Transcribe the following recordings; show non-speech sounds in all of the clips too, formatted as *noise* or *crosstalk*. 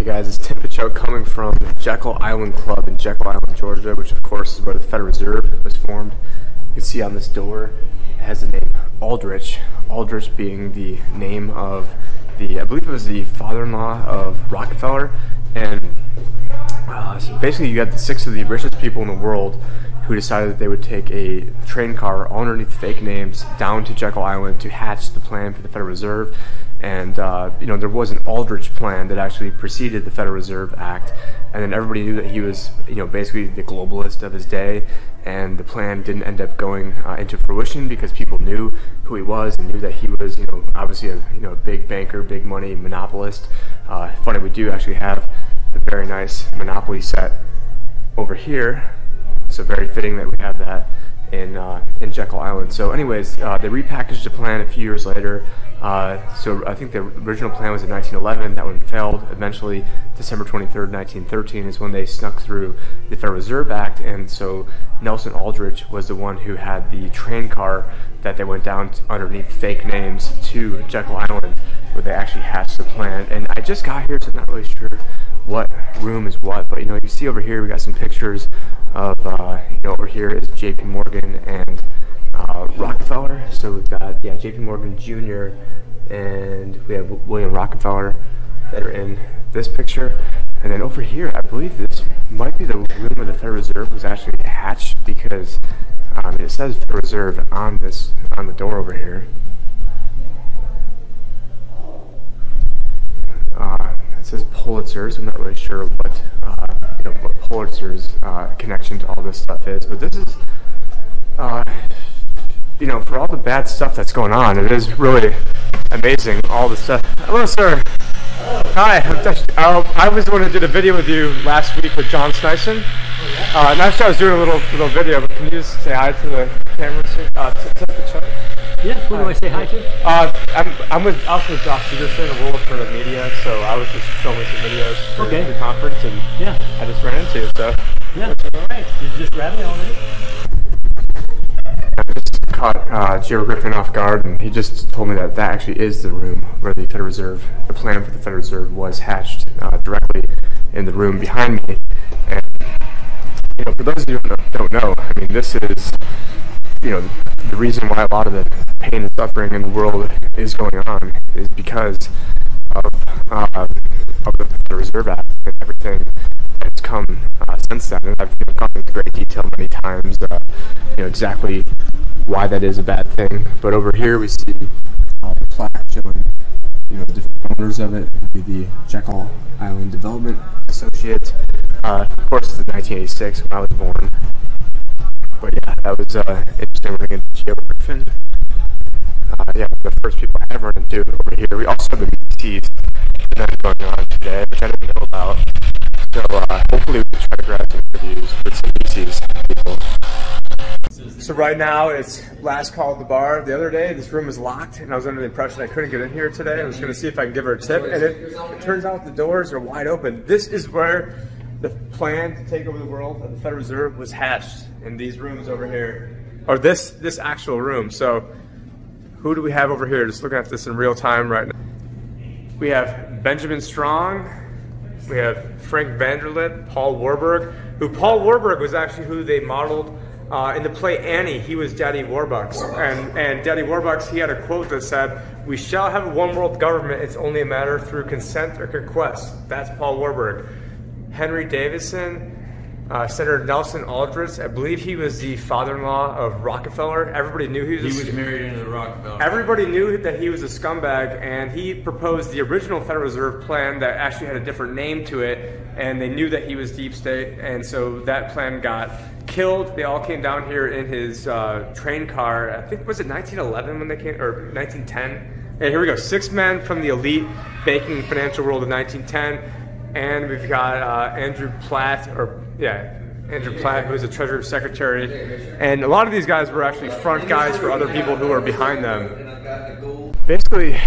Hey guys, it's Tim Picciott coming from Jekyll Island Club in Jekyll Island, Georgia, which of course is where the Federal Reserve was formed. You can see on this door it has the name Aldrich. Aldrich being the name of the, I believe it was the father-in-law of Rockefeller, and uh, so basically you got the six of the richest people in the world who decided that they would take a train car underneath fake names down to Jekyll Island to hatch the plan for the Federal Reserve and uh, you know there was an Aldrich plan that actually preceded the Federal Reserve Act, and then everybody knew that he was you know basically the globalist of his day, and the plan didn't end up going uh, into fruition because people knew who he was and knew that he was you know obviously a you know big banker, big money monopolist. Uh, funny, we do actually have a very nice Monopoly set over here, so very fitting that we have that in uh, in Jekyll Island. So, anyways, uh, they repackaged the plan a few years later. Uh, so I think the original plan was in 1911. That one failed. Eventually, December 23rd, 1913 is when they snuck through the Federal Reserve Act, and so Nelson Aldrich was the one who had the train car that they went down underneath fake names to Jekyll Island, where they actually hatched the plan. And I just got here, so I'm not really sure what room is what, but you know, you see over here we got some pictures of uh, you know over here is J.P. Morgan and uh, Rockefeller. So we've got yeah J.P. Morgan Jr. and we have William Rockefeller that are in this picture. And then over here, I believe this might be the room where the Federal Reserve was actually hatched because um, it says Federal Reserve on this on the door over here. Uh, it says Pulitzer, so I'm not really sure what uh, you know what Pulitzer's uh, connection to all this stuff is. But this is uh, you know, for all the bad stuff that's going on, it is really amazing all the stuff. Hello, sir. Hi. I'm Uh, I was the one who did a video with you last week with John Sneisen. Uh, and I was doing a little little video, but can you just say hi to the camera? Uh, t- t- yeah, who do I say hi to? Uh, I'm, I'm with also with Josh Peterson, a world for the media, so I was just filming some videos for okay. the conference, and yeah, I just ran into you, so. Yeah, that's all right. You just grabbed me already I just caught uh, Joe Griffin off guard, and he just told me that that actually is the room where the Federal Reserve, the plan for the Federal Reserve, was hatched uh, directly in the room behind me. And you know, for those of you who don't know, I mean, this is you know the reason why a lot of the pain and suffering in the world is going on is because of uh, of the Federal Reserve Act and everything that's come uh, since then. And I've you know, gone into great detail many times, uh, you know, exactly why that is a bad thing. But over here we see uh, the plaque showing, you know, the different owners of it. Would Be the Jekyll Island Development Associates. Uh, of course, it's 1986 when I was born. But yeah, that was uh, interesting running into Geo Griffin. Uh, yeah, the first people I ever run into over here. We also have the BTs event going on today, which I didn't know about. So uh, hopefully we can try to grab some interviews with some BTs people. So right now it's last call at the bar. The other day this room was locked and I was under the impression I couldn't get in here today. I was going to see if I can give her a tip and it, it turns out the doors are wide open. This is where the plan to take over the world of the Federal Reserve was hatched in these rooms over here. Or this this actual room. So who do we have over here? Just looking at this in real time right now. We have Benjamin Strong, we have Frank Vanderlip, Paul Warburg, who Paul Warburg was actually who they modeled uh, in the play Annie. He was Daddy Warbucks, and and Daddy Warbucks he had a quote that said, "We shall have one world government. It's only a matter through consent or conquest." That's Paul Warburg. Henry Davison, uh, Senator Nelson Aldrich, I believe he was the father-in-law of Rockefeller. Everybody knew he was. He was married into the Rockefeller. Everybody knew that he was a scumbag, and he proposed the original Federal Reserve plan that actually had a different name to it, and they knew that he was deep state, and so that plan got killed. They all came down here in his uh, train car. I think was it 1911 when they came, or 1910. And here we go, six men from the elite banking financial world of 1910 and we've got uh, Andrew Platt, or yeah, Andrew Platt, who is a Treasury Secretary, and a lot of these guys were actually front guys for other people who are behind them. Basically,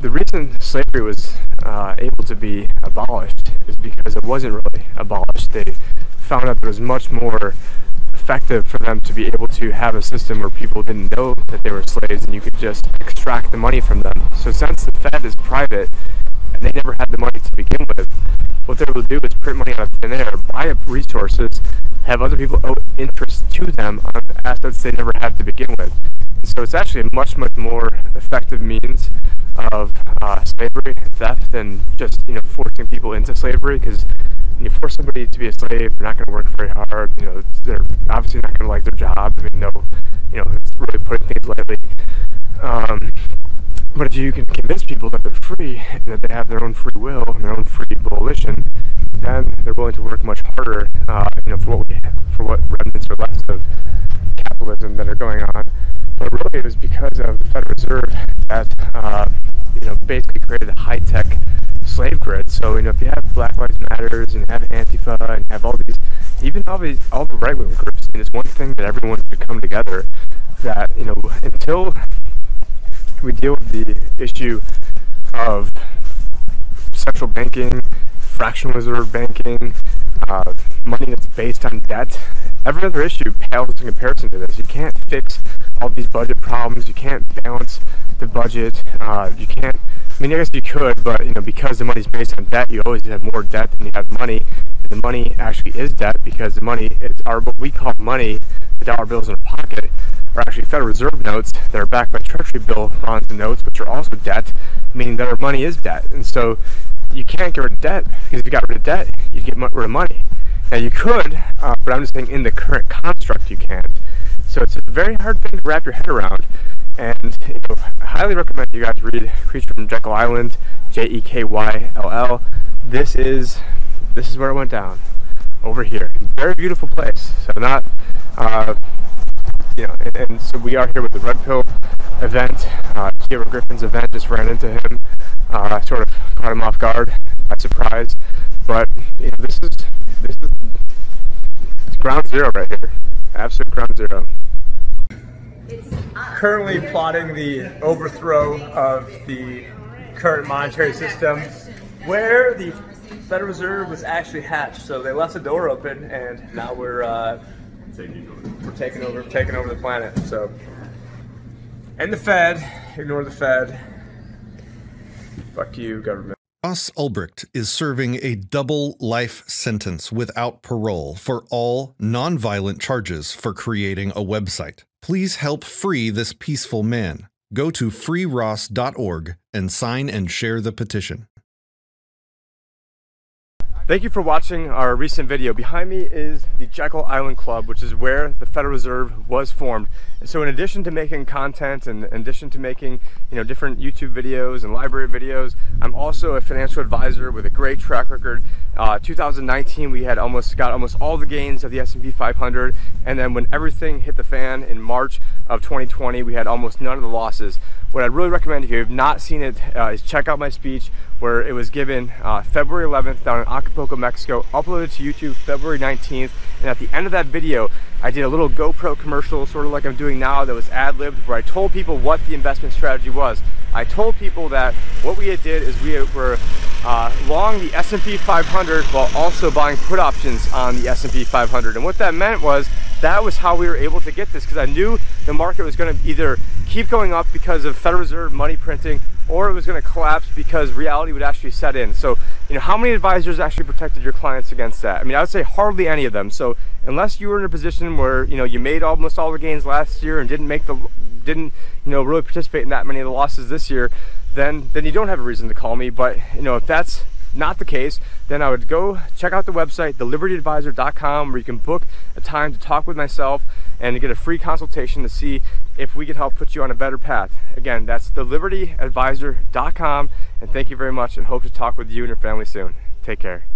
the reason slavery was uh, able to be abolished is because it wasn't really abolished. They found out that it was much more effective for them to be able to have a system where people didn't know that they were slaves and you could just extract the money from them. So since the Fed is private and they never had the money to begin with, what they're able to do is print money out of thin air, buy up resources, have other people owe interest to them on assets they never had to begin with. And so it's actually a much, much more effective means of uh, slavery and theft than just you know forcing people into slavery because when you force somebody to be a slave, they're not going to work very hard. You know, they're obviously not going to like their job. I mean, no, you know, it's really putting things lightly. Um, but if you can convince people that they're free and that they have their own free will and their own free volition, then they're willing to work much harder. Uh, you know, for what we, for what remnants are left of capitalism that are going on. But really, it was because of the Federal Reserve that uh, you know basically created a high-tech slave grid. So you know, if you have Black Lives Matters and you have Antifa and you have all these, even all these, all the right-wing groups, I mean, it's one thing that everyone should come together. That you know, until we deal with the issue of central banking, fractional reserve banking, uh, money that's based on debt. Every other issue pales in comparison to this. You can't fix all these budget problems. You can't balance the budget. Uh, you can't. I mean, I guess you could, but you know, because the money's based on debt, you always have more debt than you have money. And the money actually is debt because the money is our what we call money, the dollar bills in our pocket, are actually Federal Reserve notes that are backed by Treasury bill bonds and notes, which are also debt, meaning that our money is debt. And so you can't get rid of debt because if you got rid of debt, you'd get rid of money. Now you could, uh, but I'm just saying in the current construct you can't. So it's a very hard thing to wrap your head around. And you know, I highly recommend you guys read Creature from Jekyll Island, J E K Y L L. This is this is where it went down, over here. Very beautiful place. So not, uh, you know, and, and, so we are here with the Red Pill event. Uh, Griffin's event just ran into him. Uh, sort of caught him off guard by surprise. But you know, this is this is ground zero right here. Absolute ground zero. Currently plotting the overthrow of the current monetary system, where the Federal Reserve was actually hatched. So they left the door open, and now we're uh, we're taking over, taking over the planet. So, and the Fed, ignore the Fed. Fuck you, government. Ross Ulbricht is serving a double life sentence without parole for all nonviolent charges for creating a website. Please help free this peaceful man. Go to freeross.org and sign and share the petition. Thank you for watching our recent video. Behind me is the Jekyll Island Club, which is where the Federal Reserve was formed. So in addition to making content and in addition to making you know different YouTube videos and LBRY videos, I'm also a financial advisor with a great track record. Uh, 2019 we had almost got almost all the gains of the S&P 500 and then when everything hit the fan in March of 2020 we had almost none of the losses. What I'd really recommend if you have not seen it uh, is check out my speech where it was given uh, February 11th down in Acapulco, Mexico, uploaded to YouTube February 19th. And at the end of that video, I did a little GoPro commercial, sort of like I'm doing now, that was ad-libbed, where I told people what the investment strategy was. I told people that what we had did is we were uh, long the S&P 500 while also buying put options on the S&P 500. And what that meant was that was how we were able to get this because I knew the market was going to either keep going up because of Federal Reserve money printing or it was going to collapse because reality would actually set in. So, you know, how many advisors actually protected your clients against that? I mean, I would say hardly any of them. So, unless you were in a position where, you know, you made almost all the gains last year and didn't make the didn't, you know, really participate in that many of the losses this year, then then you don't have a reason to call me, but, you know, if that's not the case, then I would go check out the website, thelibertyadvisor.com, where you can book a time to talk with myself and get a free consultation to see if we can help put you on a better path. Again, that's thelibertyadvisor.com, and thank you very much, and hope to talk with you and your family soon. Take care.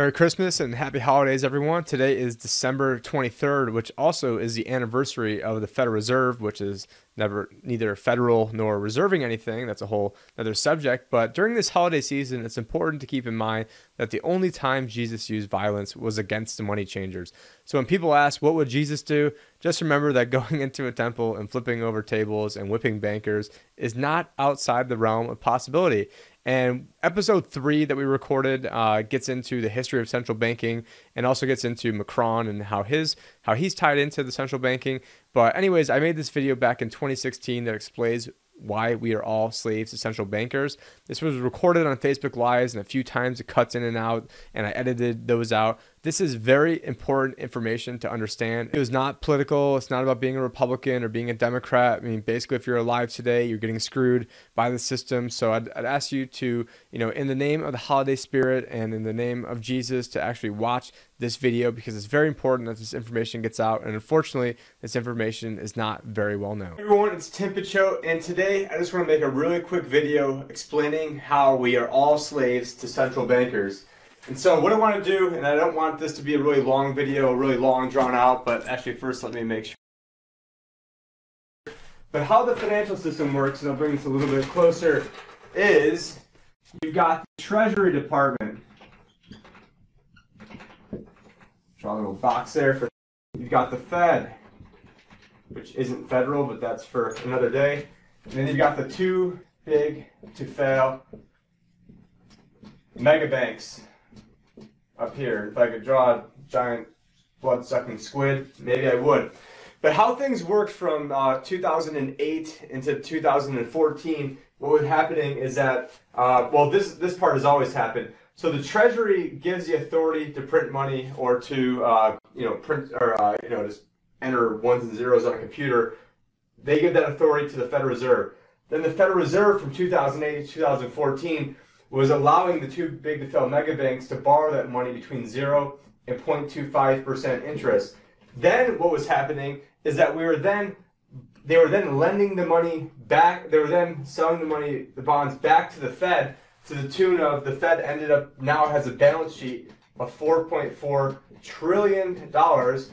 Merry Christmas and happy holidays, everyone. Today is December 23rd, which also is the anniversary of the Federal Reserve, which is never neither federal nor reserving anything. That's a whole other subject. But during this holiday season, it's important to keep in mind that the only time Jesus used violence was against the money changers. So when people ask, what would Jesus do? Just remember that *laughs* going into a temple and flipping over tables and whipping bankers is not outside the realm of possibility. And episode three that we recorded uh, gets into the history of central banking and also gets into Macron and how his how he's tied into the central banking. But anyways, I made this video back in 2016 that explains why we are all slaves to central bankers. This was recorded on Facebook Lives and a few times it cuts in and out, and I edited those out. This is very important information to understand. It was not political. It's not about being a Republican or being a Democrat. I mean, basically, if you're alive today, you're getting screwed by the system. So I'd, I'd ask you to, you know, in the name of the holiday spirit and in the name of Jesus, to actually watch this video because it's very important that this information gets out. And unfortunately, this information is not very well known. Hey everyone, it's Tim Picciott, and today I just want to make a really quick video explaining how we are all slaves to central bankers. And so what I want to do, and I don't want this to be a really long video, really long drawn out, but actually first let me make sure. But how the financial system works, and I'll bring this a little bit closer, is you've got the Treasury Department. Draw a little box there for you've got the Fed, which isn't federal, but that's for another day. And then you've got the too big to fail mega banks up here. If I could draw a giant blood-sucking squid, maybe I would. But how things worked from uh, 2008 into 2014, what was happening is that, uh, well, this this part has always happened. So the Treasury gives the authority to print money or to, uh, you know, print or uh, you know, just enter ones and zeros on a computer. They give that authority to the Federal Reserve. Then the Federal Reserve from 2008 to 2014 was allowing the too big to fail mega banks to borrow that money between 0 and 0.25% interest. Then what was happening is that we were then they were then lending the money back they were then selling the money the bonds back to the Fed to the tune of the Fed ended up now has a balance sheet of 4.4 trillion dollars.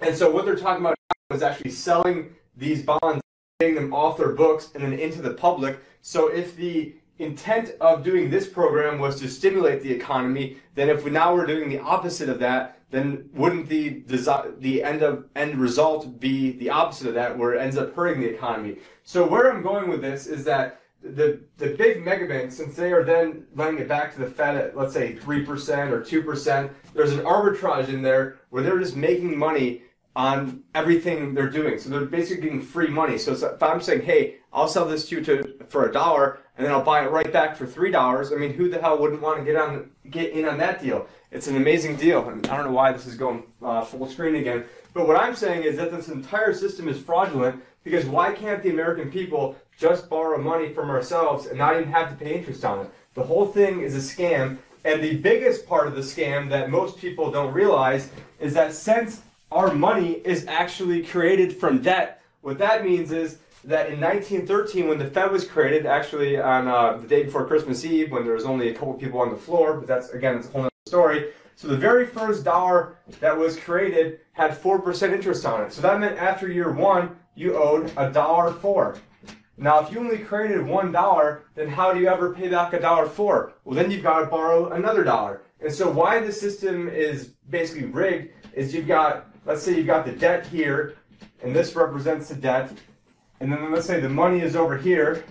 And so what they're talking about is actually selling these bonds, getting them off their books and then into the public. So if the intent of doing this program was to stimulate the economy, then if we now we're doing the opposite of that, then wouldn't the desi- the end of end result be the opposite of that, where it ends up hurting the economy? So where I'm going with this is that the the big mega banks, since they are then lending it back to the Fed at let's say three percent or two percent, there's an arbitrage in there where they're just making money on everything they're doing. So they're basically getting free money. So if I'm saying, hey, I'll sell this to you to, for a dollar, and then I'll buy it right back for three dollars. I mean, who the hell wouldn't want to get on get in on that deal? It's an amazing deal. And I don't know why this is going uh, full screen again. But what I'm saying is that this entire system is fraudulent because why can't the American people just borrow money from ourselves and not even have to pay interest on it? The whole thing is a scam. And the biggest part of the scam that most people don't realize is that since our money is actually created from debt, what that means is that in 1913, when the Fed was created, actually on uh, the day before Christmas Eve, when there was only a couple people on the floor, but that's again, it's a whole other story. So the very first dollar that was created had 4% interest on it. So that meant after year one, you owed a dollar four. Now, if you only created one dollar, then how do you ever pay back a dollar four? Well, then you've got to borrow another dollar. And so why the system is basically rigged is you've got, let's say you've got the debt here, and this represents the debt, and then let's say the money is over here,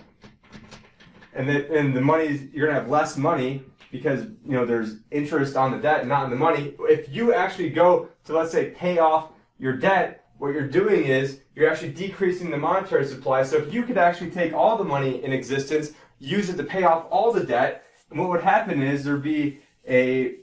and the, and the money, you're gonna have less money because you know there's interest on the debt and not on the money. If you actually go to let's say pay off your debt, what you're doing is you're actually decreasing the monetary supply. So if you could actually take all the money in existence, use it to pay off all the debt, and what would happen is there'd be a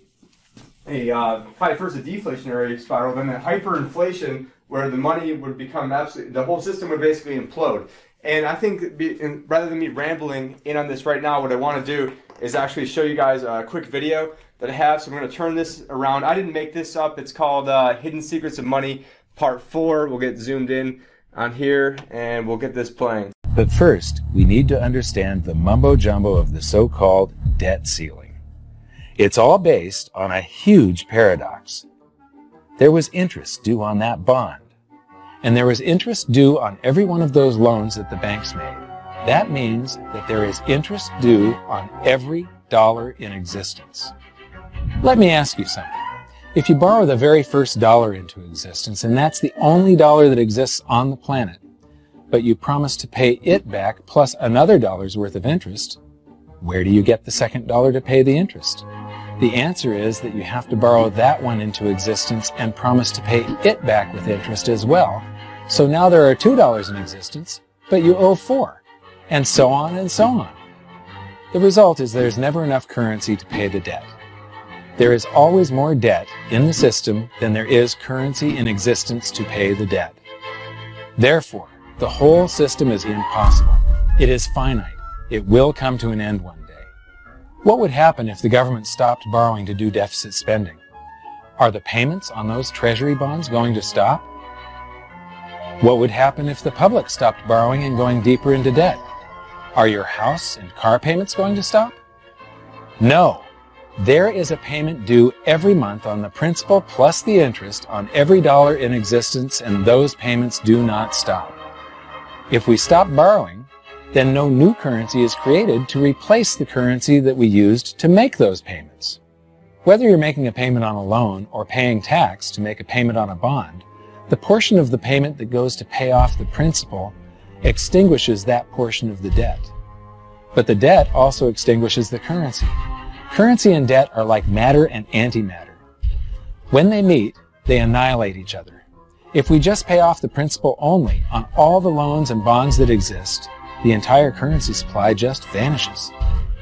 a uh, probably first a deflationary spiral, then a hyperinflation where the money would become absolutely, the whole system would basically implode. And I think be, and rather than me rambling in on this right now, what I want to do is actually show you guys a quick video that I have. So I'm going to turn this around. I didn't make this up. It's called uh, Hidden Secrets of Money Part 4. We'll get zoomed in on here and we'll get this playing. But first, we need to understand the mumbo jumbo of the so-called debt ceiling. It's all based on a huge paradox. There was interest due on that bond. And there was interest due on every one of those loans that the banks made. That means that there is interest due on every dollar in existence. Let me ask you something. If you borrow the very first dollar into existence, and that's the only dollar that exists on the planet, but you promise to pay it back plus another dollar's worth of interest, Where do you get the second dollar to pay the interest? The answer is that you have to borrow that one into existence and promise to pay it back with interest as well. So now there are $2 in existence, but you owe 4 and so on and so on. The result is there's never enough currency to pay the debt. There is always more debt in the system than there is currency in existence to pay the debt. Therefore, the whole system is impossible. It is finite. It will come to an end one day. What would happen if the government stopped borrowing to do deficit spending? Are the payments on those treasury bonds going to stop? What would happen if the public stopped borrowing and going deeper into debt? Are your house and car payments going to stop? No. There is a payment due every month on the principal plus the interest on every dollar in existence, and those payments do not stop. If we stop borrowing, then no new currency is created to replace the currency that we used to make those payments. Whether you're making a payment on a loan or paying tax to make a payment on a bond, the portion of the payment that goes to pay off the principal extinguishes that portion of the debt. But the debt also extinguishes the currency. Currency and debt are like matter and antimatter. When they meet, they annihilate each other. If we just pay off the principal only on all the loans and bonds that exist, the entire currency supply just vanishes.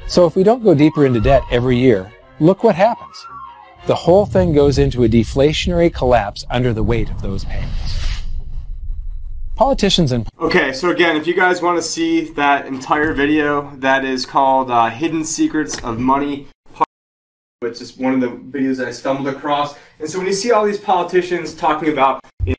So if we don't go deeper into debt every year, look what happens. The whole thing goes into a deflationary collapse under the weight of those payments. Politicians and Okay, so again, if you guys want to see that entire video, that is called uh, Hidden Secrets of Money. It's just one of the videos that I stumbled across. And so when you see all these politicians talking about, you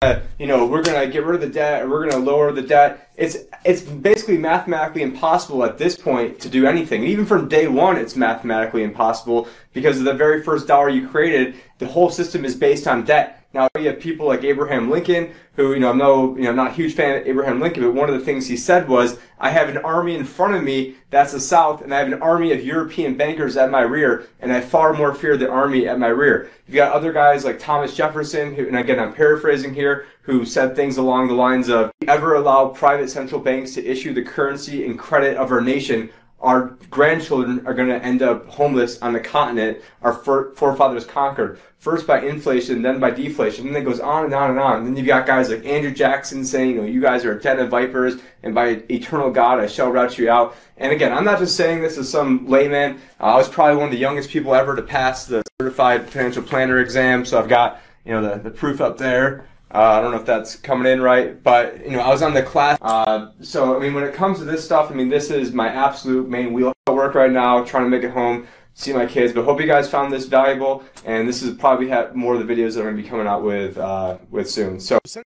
know, uh, you know we're going to get rid of the debt, we're going to lower the debt, it's it's basically mathematically impossible at this point to do anything. And Even from day one, it's mathematically impossible because of the very first dollar you created, the whole system is based on debt. Now you have people like Abraham Lincoln, who you know I'm no you know not a huge fan of Abraham Lincoln, but one of the things he said was, "I have an army in front of me that's the South, and I have an army of European bankers at my rear, and I far more fear the army at my rear." You've got other guys like Thomas Jefferson, who, and again I'm paraphrasing here, who said things along the lines of, "Ever allow private central banks to issue the currency and credit of our nation?" Our grandchildren are going to end up homeless on the continent our forefathers conquered. First by inflation, then by deflation. And then it goes on and on and on. And then you've got guys like Andrew Jackson saying, you know, you guys are a den of vipers, and by eternal God, I shall rout you out. And again, I'm not just saying this as some layman. Uh, I was probably one of the youngest people ever to pass the certified financial planner exam, so I've got, you know, the, the proof up there. Uh, I don't know if that's coming in right, but you know, I was on the class. Uh, so I mean, when it comes to this stuff, I mean, this is my absolute main wheel work right now, trying to make it home, see my kids. But hope you guys found this valuable, and this is probably have more of the videos that I'm to be coming out with uh, with soon. So.